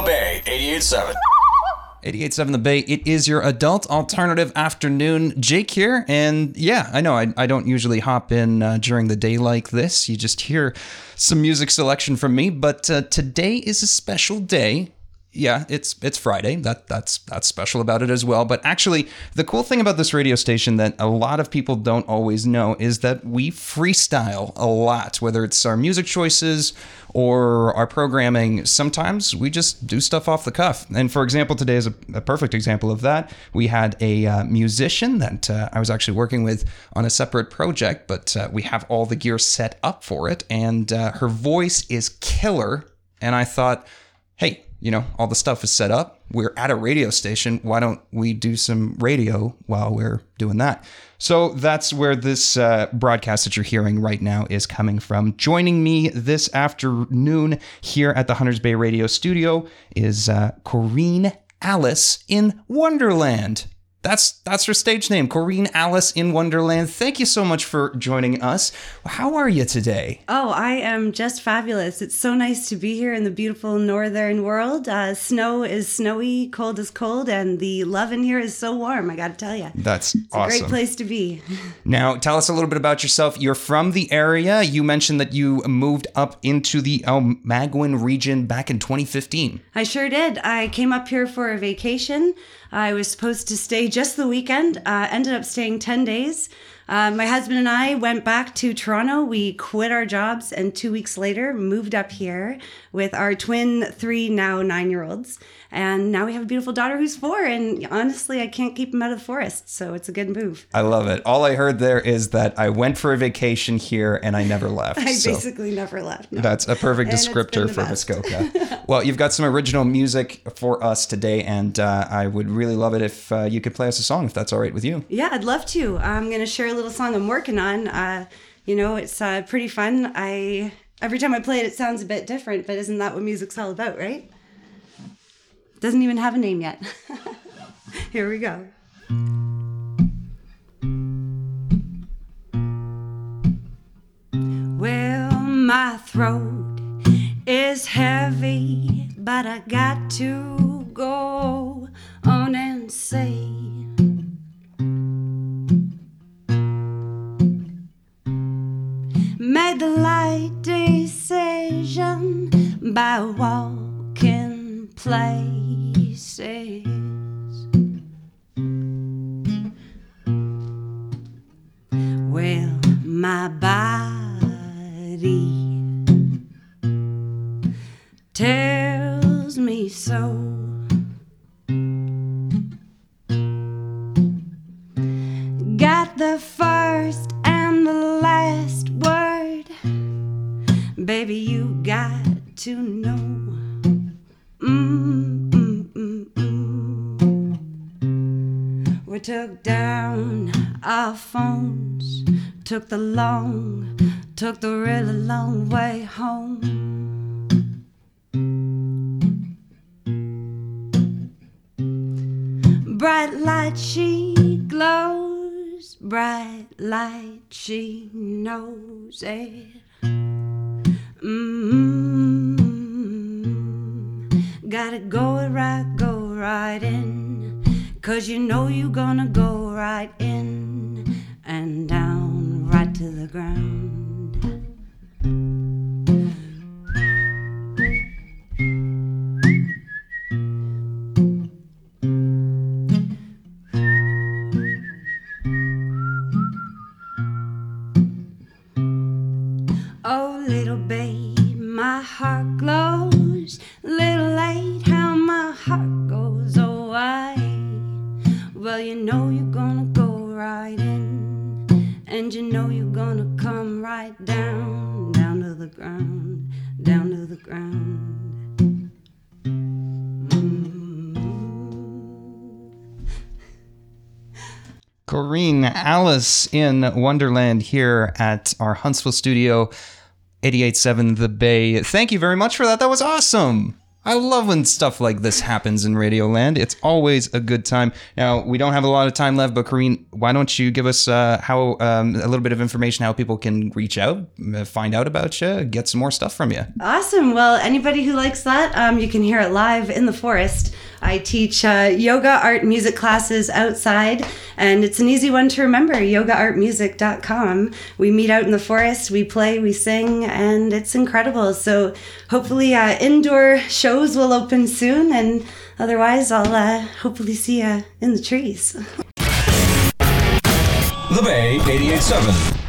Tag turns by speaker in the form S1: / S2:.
S1: The Bay 88.7.
S2: 88.7 The Bay. It is your adult alternative afternoon. Jake here. And yeah, I know I, I don't usually hop in uh, during the day like this. You just hear some music selection from me. But uh, today is a special day yeah, it's it's Friday. That that's that's special about it as well. But actually, the cool thing about this radio station that a lot of people don't always know is that we freestyle a lot, whether it's our music choices or our programming. Sometimes we just do stuff off the cuff. And for example, today is a, a perfect example of that. We had a uh, musician that uh, I was actually working with on a separate project, but uh, we have all the gear set up for it, and uh, her voice is killer. And I thought, hey you know, all the stuff is set up. We're at a radio station. Why don't we do some radio while we're doing that? So that's where this uh, broadcast that you're hearing right now is coming from. Joining me this afternoon here at the Hunters Bay Radio Studio is uh, Corrine Alice in Wonderland. That's that's her stage name, Corrine Alice in Wonderland. Thank you so much for joining us. How are you today?
S3: Oh, I am just fabulous. It's so nice to be here in the beautiful northern world. Uh, snow is snowy, cold is cold, and the love in here is so warm. I got to tell you,
S2: that's
S3: it's
S2: awesome.
S3: a great place to be.
S2: now, tell us a little bit about yourself. You're from the area. You mentioned that you moved up into the Almaguin region back in 2015.
S3: I sure did. I came up here for a vacation. I was supposed to stay just the weekend, uh, ended up staying 10 days. Uh, my husband and I went back to Toronto. We quit our jobs and two weeks later moved up here with our twin three, now nine year olds. And now we have a beautiful daughter who's four. And honestly, I can't keep him out of the forest. So it's a good move.
S2: I love it. All I heard there is that I went for a vacation here and I never left.
S3: I
S2: so
S3: basically never left. No.
S2: That's a perfect descriptor for Muskoka. well, you've got some original music for us today, and uh, I would really love it if uh, you could play us a song, if that's all right with you.
S3: Yeah, I'd love to. I'm going to share a little song I'm working on. Uh, you know, it's uh, pretty fun. I every time I play it, it sounds a bit different, but isn't that what music's all about, right? Doesn't even have a name yet. Here we go. Well, my throat is heavy, but I got to by walking places. Well, my body tells me so. Got the first and the last word, baby. You got to know. We took down our phones, took the long, took the really long way home. Bright light she glows, bright light she knows it. Gotta go right, go right in. Cause you know you're gonna go right in and down right to the ground. Well, you know you're gonna go right in, and you know you're gonna come right down, down to the ground, down to the ground. Mm.
S2: Corrine Alice in Wonderland here at our Huntsville studio, 887 The Bay. Thank you very much for that. That was awesome. I love when stuff like this happens in Radioland. It's always a good time. Now we don't have a lot of time left, but Corrine, why don't you give us uh, how um, a little bit of information how people can reach out, uh, find out about you, get some more stuff from you.
S3: Awesome. Well, anybody who likes that, um, you can hear it live in the forest. I teach uh, yoga, art, music classes outside, and it's an easy one to remember yogaartmusic.com. We meet out in the forest, we play, we sing, and it's incredible. So, hopefully, uh, indoor shows will open soon, and otherwise, I'll uh, hopefully see you in the trees.
S1: The Bay 887.